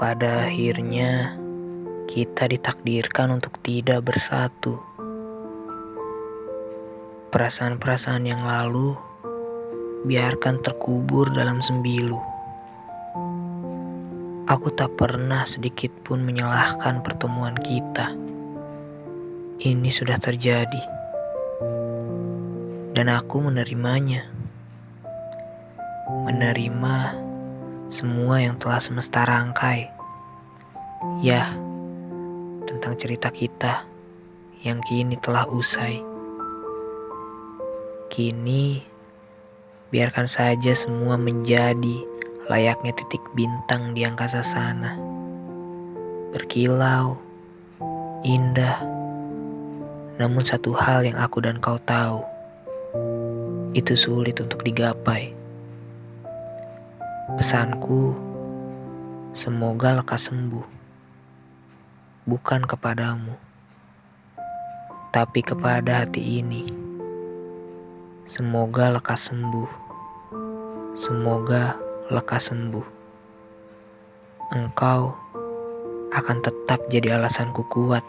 Pada akhirnya, kita ditakdirkan untuk tidak bersatu. Perasaan-perasaan yang lalu biarkan terkubur dalam sembilu. Aku tak pernah sedikit pun menyalahkan pertemuan kita. Ini sudah terjadi, dan aku menerimanya. Menerima semua yang telah semesta rangkai. Ya, tentang cerita kita yang kini telah usai. Kini, biarkan saja semua menjadi layaknya titik bintang di angkasa sana. Berkilau, indah, namun satu hal yang aku dan kau tahu, itu sulit untuk digapai. Pesanku, semoga lekas sembuh. Bukan kepadamu, tapi kepada hati ini. Semoga lekas sembuh. Semoga lekas sembuh. Engkau akan tetap jadi alasanku kuat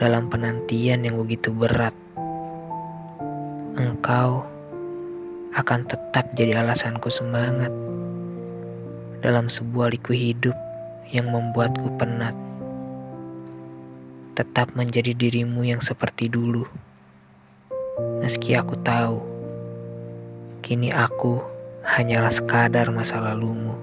dalam penantian yang begitu berat. Engkau akan tetap jadi alasanku semangat dalam sebuah liku hidup yang membuatku penat. Tetap menjadi dirimu yang seperti dulu. Meski aku tahu, kini aku hanyalah sekadar masa lalumu.